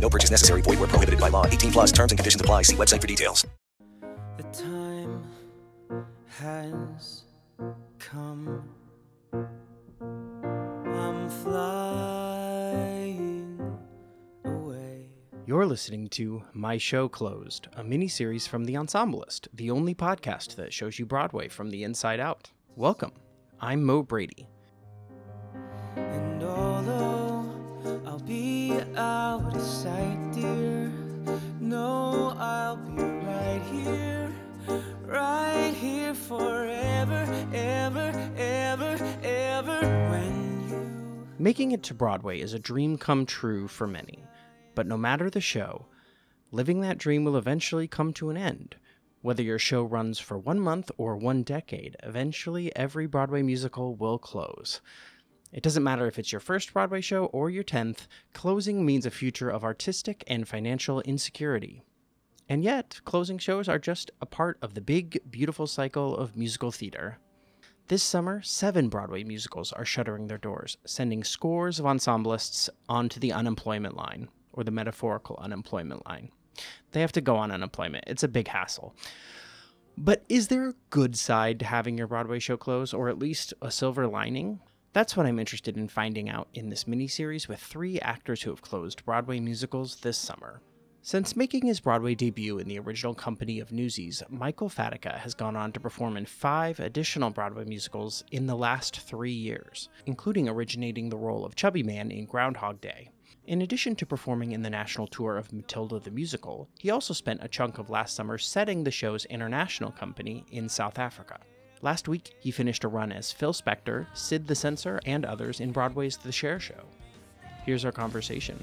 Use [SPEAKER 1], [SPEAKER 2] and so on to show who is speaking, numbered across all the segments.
[SPEAKER 1] No purchase necessary. Void where prohibited by law. 18 plus terms and conditions apply. See website for details.
[SPEAKER 2] The time has come. I'm flying away.
[SPEAKER 3] You're listening to My Show Closed, a mini-series from The Ensemblist, the only podcast that shows you Broadway from the inside out. Welcome. I'm Mo Brady.
[SPEAKER 2] And although I'll be out of sight, dear, no, I'll be right here, right here forever, ever, ever, ever. When you
[SPEAKER 3] Making it to Broadway is a dream come true for many, but no matter the show, living that dream will eventually come to an end. Whether your show runs for one month or one decade, eventually every Broadway musical will close. It doesn't matter if it's your first Broadway show or your 10th, closing means a future of artistic and financial insecurity. And yet, closing shows are just a part of the big, beautiful cycle of musical theater. This summer, seven Broadway musicals are shuttering their doors, sending scores of ensemblists onto the unemployment line, or the metaphorical unemployment line. They have to go on unemployment. It's a big hassle. But is there a good side to having your Broadway show close, or at least a silver lining? That's what I'm interested in finding out in this miniseries with three actors who have closed Broadway musicals this summer. Since making his Broadway debut in the original company of Newsies, Michael Fatica has gone on to perform in five additional Broadway musicals in the last three years, including originating the role of Chubby Man in Groundhog Day. In addition to performing in the national tour of Matilda the Musical, he also spent a chunk of last summer setting the show's international company in South Africa. Last week, he finished a run as Phil Spector, Sid the Censor, and others in Broadway's The Cher Show. Here's our conversation.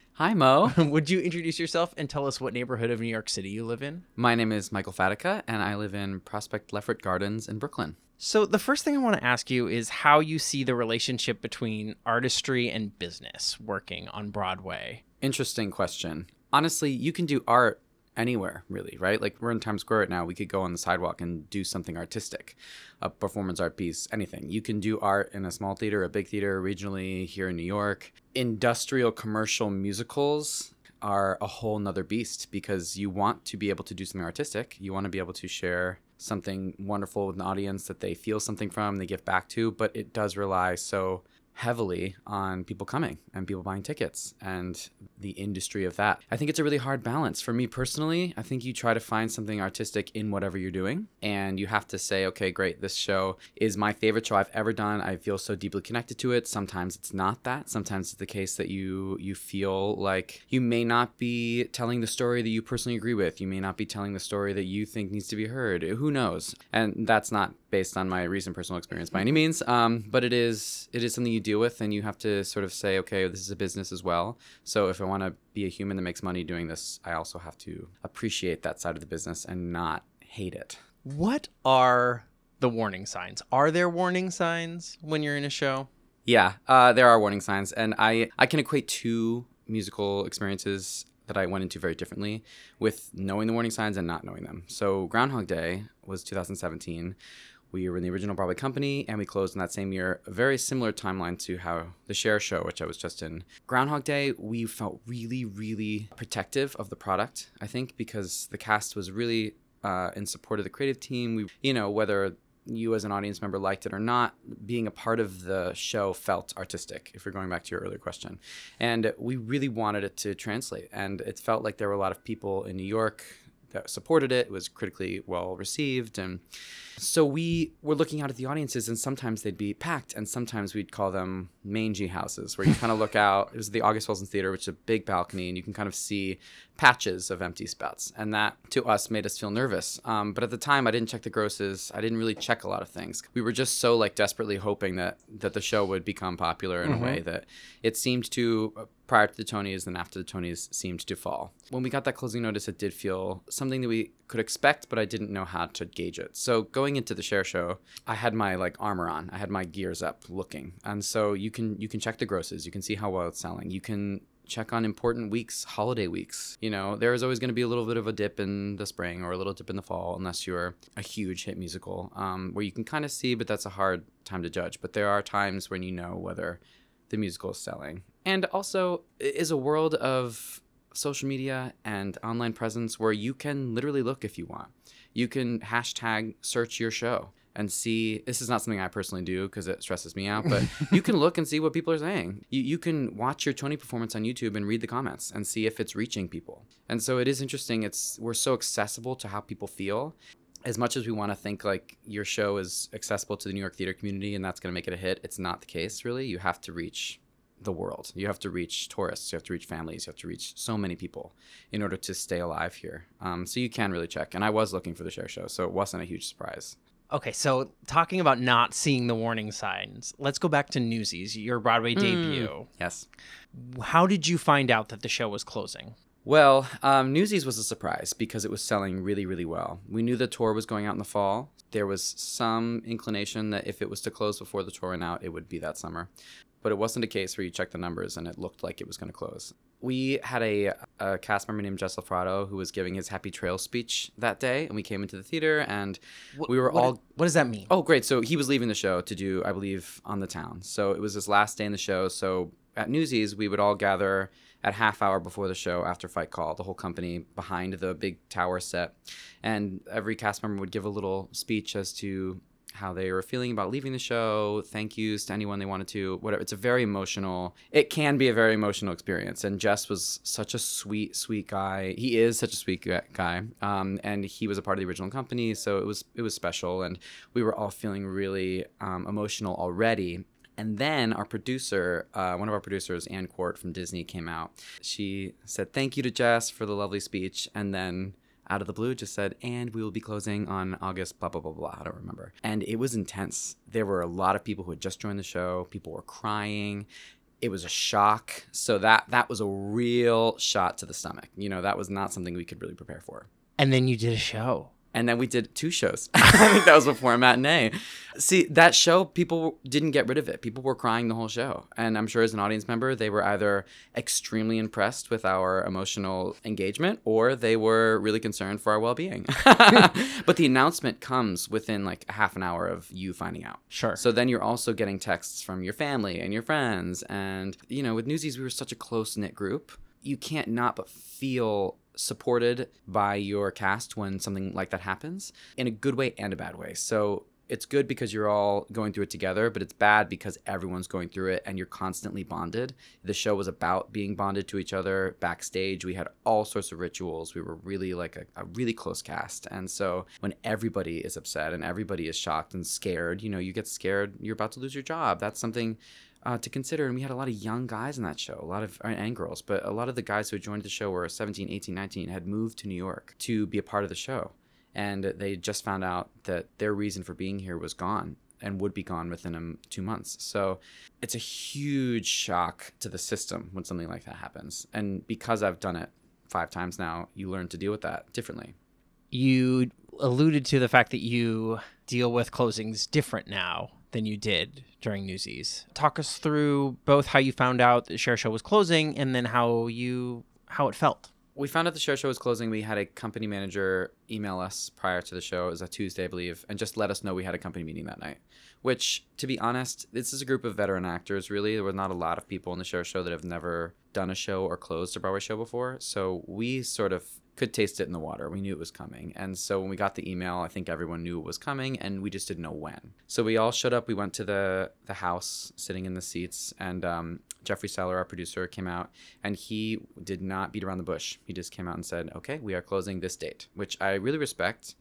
[SPEAKER 4] Hi, Mo.
[SPEAKER 3] Would you introduce yourself and tell us what neighborhood of New York City you live in?
[SPEAKER 4] My name is Michael Fatica, and I live in Prospect Lefferts Gardens in Brooklyn.
[SPEAKER 3] So, the first thing I want to ask you is how you see the relationship between artistry and business working on Broadway.
[SPEAKER 4] Interesting question. Honestly, you can do art anywhere, really, right? Like we're in Times Square right now. We could go on the sidewalk and do something artistic, a performance art piece, anything. You can do art in a small theater, a big theater, regionally here in New York. Industrial commercial musicals are a whole nother beast because you want to be able to do something artistic. You want to be able to share something wonderful with an audience that they feel something from, they give back to, but it does rely so heavily on people coming and people buying tickets and the industry of that. I think it's a really hard balance. For me personally, I think you try to find something artistic in whatever you're doing and you have to say, okay, great, this show is my favorite show I've ever done. I feel so deeply connected to it. Sometimes it's not that. Sometimes it's the case that you you feel like you may not be telling the story that you personally agree with. You may not be telling the story that you think needs to be heard. Who knows? And that's not based on my recent personal experience by any means. Um, but it is it is something you deal with, and you have to sort of say, okay, this is a business as well. So if I want to be a human that makes money doing this, I also have to appreciate that side of the business and not hate it.
[SPEAKER 3] What are the warning signs? Are there warning signs when you're in a show?
[SPEAKER 4] Yeah, uh, there are warning signs, and I I can equate two musical experiences that I went into very differently with knowing the warning signs and not knowing them. So Groundhog Day was 2017. We were in the original Broadway company, and we closed in that same year. A very similar timeline to how the Cher Show, which I was just in. Groundhog Day, we felt really, really protective of the product. I think because the cast was really uh, in support of the creative team. We, you know, whether you as an audience member liked it or not, being a part of the show felt artistic, if we're going back to your earlier question. And we really wanted it to translate. And it felt like there were a lot of people in New York that supported it. It was critically well received. And so we were looking out at the audiences, and sometimes they'd be packed, and sometimes we'd call them mangy houses, where you kind of look out. It was the August Wilson Theater, which is a big balcony, and you can kind of see patches of empty spots. And that, to us, made us feel nervous. Um, but at the time, I didn't check the grosses. I didn't really check a lot of things. We were just so like desperately hoping that that the show would become popular in
[SPEAKER 3] Mhm.
[SPEAKER 4] a way that it seemed to uh, prior to the Tonys and after the Tonys seemed to fall. When we got that closing notice, it did feel something that we could expect, but I didn't know how to gauge it. So going into the Cher Show, I had my like armor on, I had my gears up, looking, and so you can you can check the grosses, you can see how well it's selling, you can check on important weeks, holiday weeks. You know, there is always going to be a little bit of a dip in the spring or a little dip in the fall, unless you're a huge hit musical, um, where you can kind of see, but that's a hard time to judge. But there are times when you know whether the musical is selling. And also, is a world of social media and online presence where you can literally look if you want. You can hashtag search your show and see. This is not something I personally do because it stresses me out, but you can look and see what people are saying. You, you can watch your Tony performance on YouTube and read the comments and see if it's reaching people. And so it is interesting. It's we're so accessible to how people feel as much as we want to think like your show is accessible to the New York theater community and that's going to make it a hit, it's not the case really. You have to reach the world. You have to reach tourists. You have to reach families. You have to reach so many people in order to stay alive here. Um, so you can really check. And I was looking for the Cher Show, so it wasn't a huge surprise.
[SPEAKER 3] Okay, so talking about not seeing the warning signs, let's go back to Newsies, your Broadway debut.
[SPEAKER 4] Yes.
[SPEAKER 3] How did you find out that the show was closing?
[SPEAKER 4] Well, um, Newsies was a surprise because it was selling really, really well. We knew the tour was going out in the fall. There was some inclination that if it was to close before the tour went out, it would be that summer. But it wasn't a case where you checked the numbers and it looked like it was going to close. We had a, a cast member named Jess LeProtto who was giving his Happy Trail speech that day, and we came into the theater and we were
[SPEAKER 3] what-
[SPEAKER 4] all.
[SPEAKER 3] what does that mean?
[SPEAKER 4] Oh, great. So he was leaving the show to do, I believe, on the town. So it was his last day in the show. So at Newsies, we would all gather at half hour before the show after fight call the whole company behind the big tower set and every cast member would give a little speech as to how they were feeling about leaving the show. Thank yous to anyone they wanted to whatever. It's a very emotional it can be a very emotional experience. And jess was such a sweet sweet guy. He is such a sweet guy. Um, and he was a part of the original company so it was it was special. And we were all feeling really um, emotional already. And then our producer, uh, one of our producers, Anne Quart from Disney, came out. She said, Thank you to Jess for the lovely speech. And then out of the blue just said, And we will be closing on August, blah, blah, blah, blah. I don't remember. And it was intense. There were a lot of people who had just joined the show, people were crying. It was a shock. So that that was a real shot to the stomach. You know, that was not something we could really prepare for.
[SPEAKER 3] And then you did a show.
[SPEAKER 4] And then we did two shows. I think that was before a matinee. See, that show, people didn't get rid of it. People were crying the whole show. And I'm sure as an audience member, they were either extremely impressed with our emotional engagement or they were really concerned for our well being. but the announcement comes within like a half an hour of you finding out.
[SPEAKER 3] Sure.
[SPEAKER 4] So then you're also getting texts from your family and your friends. And, you know, with Newsies, we were such a close knit group you can't not but feel supported by your cast when something like that happens in a good way and a bad way. So it's good because you're all going through it together, but it's bad because everyone's going through it and you're constantly bonded. The show was about being bonded to each other backstage. We had all sorts of rituals. We were really like a, a really close cast. And so when everybody is upset and everybody is shocked and scared, you know, you get scared, you're about to lose your job. That's something uh, to consider. And we had a lot of young guys in that show, a lot of, and girls, but a lot of the guys who joined the show were 17, 18, 19, had moved to New York to be a part of the show. And they just found out that their reason for being here was gone and would be gone within um, two months. So it's a huge shock to the system when something like that happens. And because I've done it five times now, you learn to deal with that differently.
[SPEAKER 3] You alluded to the fact that you deal with closings different now than you did during Newsies. Talk us through both how you found out the Cher Show was closing and then how you how it felt.
[SPEAKER 4] We found out the Cher Show was closing. We had a company manager email us prior to the show. It was a Tuesday, I believe, and just let us know we had a company meeting that night. Which, to be honest, this is a group of veteran actors, really. There were not a lot of people in the Cher Show that have never done a show or closed a Broadway show before. So we sort of could taste it in the water. We knew it was coming. And so when we got the email, I think everyone knew it was coming and we just didn't know when. So we all showed up. We went to the the house, sitting in the seats, and um, Jeffrey Seller, our producer, came out and he did not beat around the bush. He just came out and said, "Okay, we are closing this date," which I really respect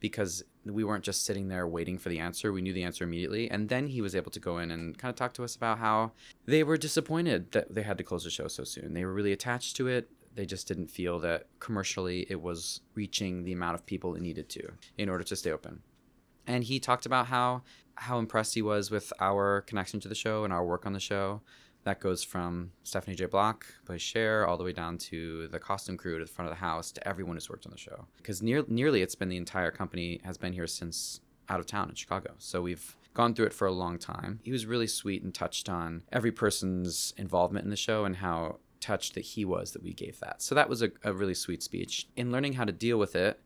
[SPEAKER 4] because we weren't just sitting there waiting for the answer. We knew the answer immediately. And then he was able to go in and kind of talk to us about how they were disappointed that they had to close the show so soon. They were really attached to it. They just didn't feel that commercially it was reaching the amount of people it needed to in order to stay open. And he talked about how how impressed he was with our connection to the show and our work on the show. That goes from Stephanie J. Block, plays Cher, all the way down to the costume crew to the front of the house to everyone who's worked on the show. Because near, nearly it's been the entire company has been here since out of town in Chicago. So we've gone through it for a long time. He was really sweet and touched on every person's involvement in the show and how touched that he was that we gave that. So that was a, a really sweet speech. In learning how to deal with it,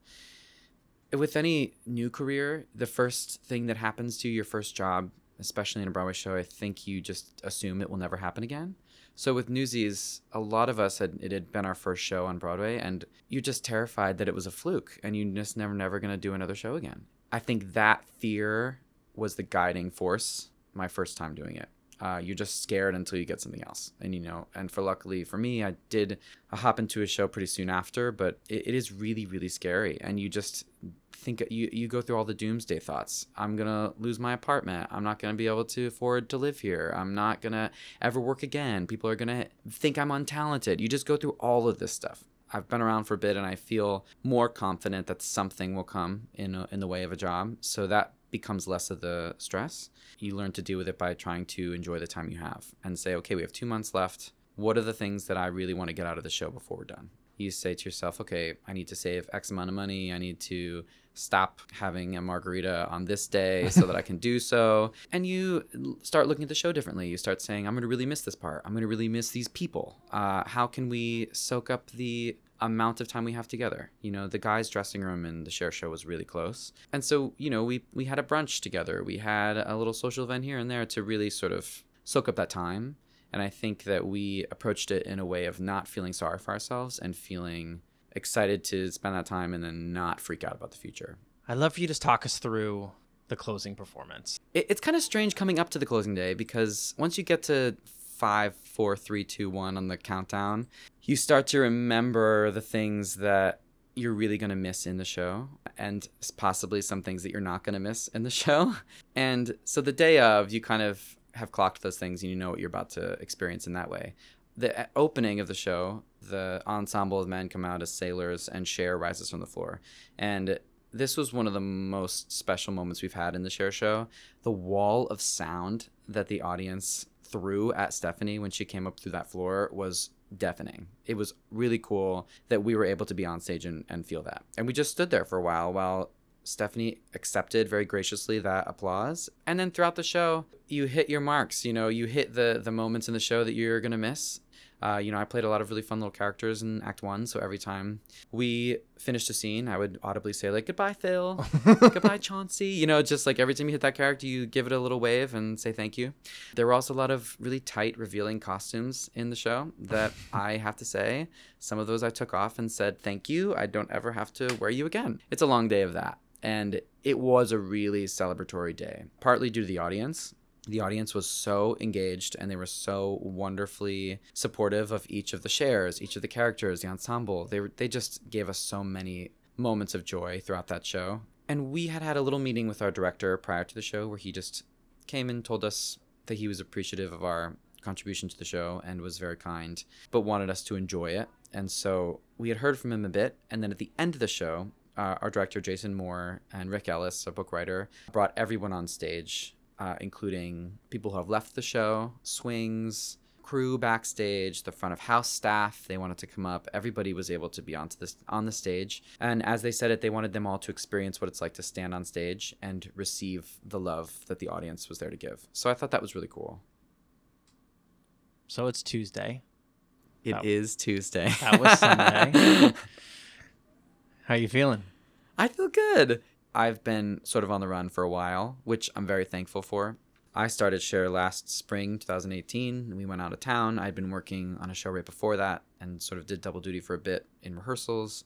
[SPEAKER 4] with any new career, the first thing that happens to your first job, especially in a Broadway show, I think you just assume it will never happen again. So with Newsies, a lot of us had it had been our first show on Broadway, and you're just terrified that it was a fluke, and you just never never gonna do another show again. I think that fear was the guiding force my first time doing it. Uh, you're just scared until you get something else, and you know. And for luckily for me, I did a hop into a show pretty soon after, but it, it is really really scary, and you just think you you go through all the doomsday thoughts. I'm gonna lose my apartment. I'm not gonna be able to afford to live here. I'm not gonna ever work again. People are gonna think I'm untalented. You just go through all of this stuff. I've been around for a bit, and I feel more confident that something will come in a, in the way of a job. So that becomes less of the stress. You learn to deal with it by trying to enjoy the time you have and say, okay, we have two months left. What are the things that I really want to get out of the show before we're done? You say to yourself, okay, I need to save X amount of money. I need to stop having a margarita on this day so that I can do so. And you start looking at the show differently. You start saying, I'm going to really miss this part. I'm going to really miss these people. Uh, how can we soak up the amount of time we have together. You know, the guys' dressing room and the Cher Show was really close. And so, you know, we we had a brunch together. We had a little social event here and there to really sort of soak up that time. And I think that we approached it in a way of not feeling sorry for ourselves and feeling excited to spend that time and then not freak out about the future.
[SPEAKER 3] I'd love for you to talk us through the closing performance.
[SPEAKER 4] It, it's kind of strange coming up to the closing day because once you get to five, four, three, two, one on the countdown, you start to remember the things that you're really going to miss in the show and possibly some things that you're not going to miss in the show. And so the day of, you kind of have clocked those things and you know what you're about to experience in that way. The uh, opening of the show, the ensemble of men come out as sailors and Cher rises from the floor. And this was one of the most special moments we've had in the Cher show. The wall of sound that the audience threw at Stephanie when she came up through that floor was deafening. It was really cool that we were able to be on stage and, and feel that. And we just stood there for a while while Stephanie accepted very graciously that applause. And then throughout the show, you hit your marks. You know, you hit the the moments in the show that you're gonna miss. Uh, you know, I played a lot of really fun little characters in Act One, so every time we finished a scene, I would audibly say like "Goodbye, Phil," "Goodbye, Chauncey." You know, just like every time you hit that character, you give it a little wave and say thank you. There were also a lot of really tight, revealing costumes in the show that I have to say, some of those I took off and said thank you. I don't ever have to wear you again. It's a long day of that, and it was a really celebratory day, partly due to the audience the audience was so engaged and they were so wonderfully supportive of each of the Chers, each of the characters, the ensemble. They they just gave us so many moments of joy throughout that show. And we had had a little meeting with our director prior to the show where he just came and told us that he was appreciative of our contribution to the show and was very kind, but wanted us to enjoy it. And so we had heard from him a bit. And then at the end of the show, uh, our director, Jason Moore, and Rick Ellis, a book writer, brought everyone on stage uh, including people who have left the show, swings, crew backstage, the front of house staff. They wanted to come up. Everybody was able to be onto this on the stage. And as they said it, they wanted them all to experience what it's like to stand on stage and receive the love that the audience was there to give. So I thought that was really cool.
[SPEAKER 3] So it's Tuesday.
[SPEAKER 4] It
[SPEAKER 3] That-
[SPEAKER 4] is Tuesday.
[SPEAKER 3] That was Sunday. How are you feeling?
[SPEAKER 4] I feel good. I've been sort of on the run for a while, which I'm very thankful for. I started Cher last spring, 2018. We went out of town. I'd been working on a show right before that and sort of did double duty for a bit in rehearsals.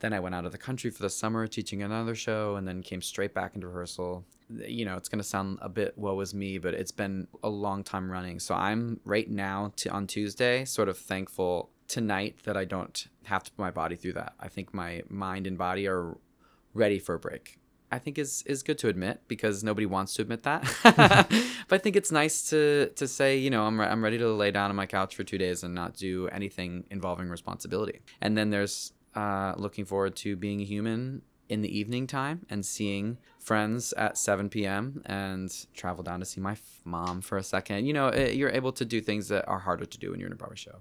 [SPEAKER 4] Then I went out of the country for the summer teaching another show and then came straight back into rehearsal. You know, it's going to sound a bit woe is me, but it's been a long time running. So I'm right now on Tuesday sort of thankful tonight that I don't have to put my body through that. I think my mind and body are ready for a break. I think is is good to admit because nobody wants to admit that. but I think it's nice to to say, you know, I'm re- I'm ready to lay down on my couch for 2 days and not do anything involving responsibility. And then there's uh, looking forward to being a human in the evening time and seeing friends at 7 p.m. and travel down to see my f- mom for a second. You know, eh, you're able to do things that are harder to do when you're in a Broadway show,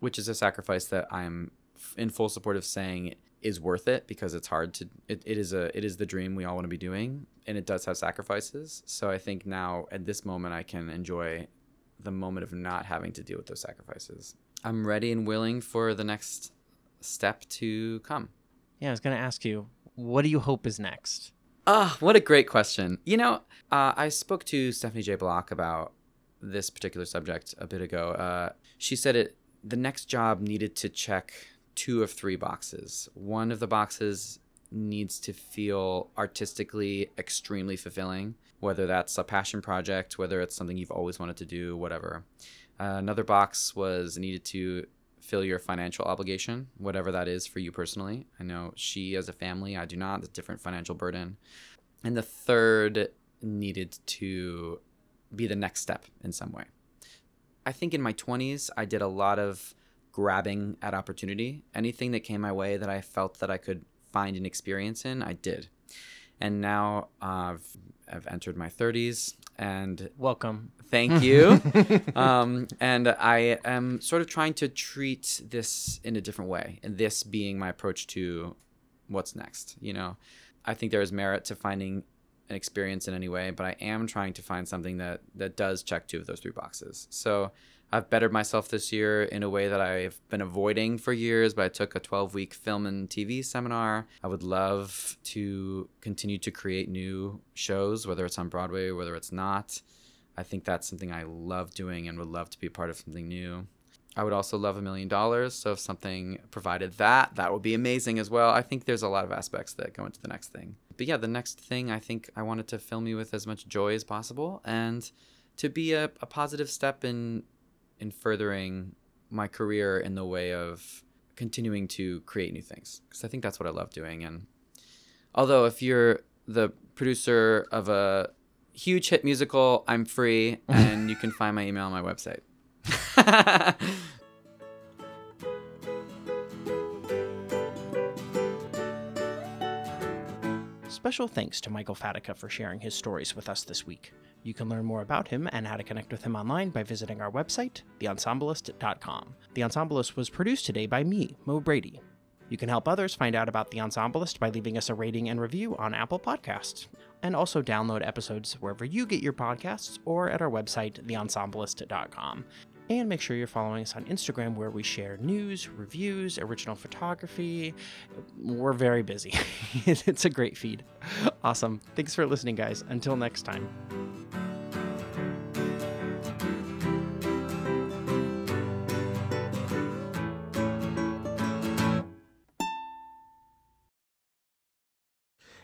[SPEAKER 4] which is a sacrifice that I'm f- in full support of saying is worth it because it's hard to it, it is a it is the dream we all want to be doing and it does have sacrifices so i think now at this moment i can enjoy the moment of not having to deal with those sacrifices i'm ready and willing for the next step to come
[SPEAKER 3] Yeah, I was going to ask you, what do you hope is next?
[SPEAKER 4] Ah, what a great question. You know, uh, I spoke to Stephanie J. Block about this particular subject a bit ago. Uh, she said it the next job needed to check two of three boxes. One of the boxes needs to feel artistically extremely fulfilling, whether that's a passion project, whether it's something you've always wanted to do, whatever. Uh, another box was needed to fill your financial obligation, whatever that is for you personally. I know she as a family, I do not, a different financial burden. And the third needed to be the next step in some way. I think in my 20s, I did a lot of grabbing at opportunity. Anything that came my way that I felt that I could find an experience in, I did. And now uh, I've, I've entered my 30s and
[SPEAKER 3] Welcome.
[SPEAKER 4] Thank you. um, and I am sort of trying to treat this in a different way, and this being my approach to what's next. You know, I think there is merit to finding an experience in any way, but I am trying to find something that that does check two of those three boxes. So I've bettered myself this year in a way that I've been avoiding for years, but I took a 12 week film and TV seminar. I would love to continue to create new shows, whether it's on Broadway or whether it's not. I think that's something I love doing and would love to be part of something new. I would also love a million dollars. So if something provided that, that would be amazing as well. I think there's a lot of aspects that go into the next thing. But yeah, the next thing I think I wanted to fill me with as much joy as possible and to be a, a positive step in in furthering my career in the way of continuing to create new things because I think that's what I love doing. And although if you're the producer of a huge hit musical, I'm free, and you can find my email on my website.
[SPEAKER 3] Special thanks to Michael Fatica for sharing his stories with us this week. You can learn more about him and how to connect with him online by visiting our website, theensemblist.com. The Ensemblist was produced today by me, Mo Brady. You can help others find out about The Ensemblist by leaving us a rating and review on Apple Podcasts, and also download episodes wherever you get your podcasts or at our website, theensemblist.com. And make sure you're following us on Instagram where we share news, reviews, original photography. We're very busy. it's a great feed. Awesome. Thanks for listening, guys. Until next time.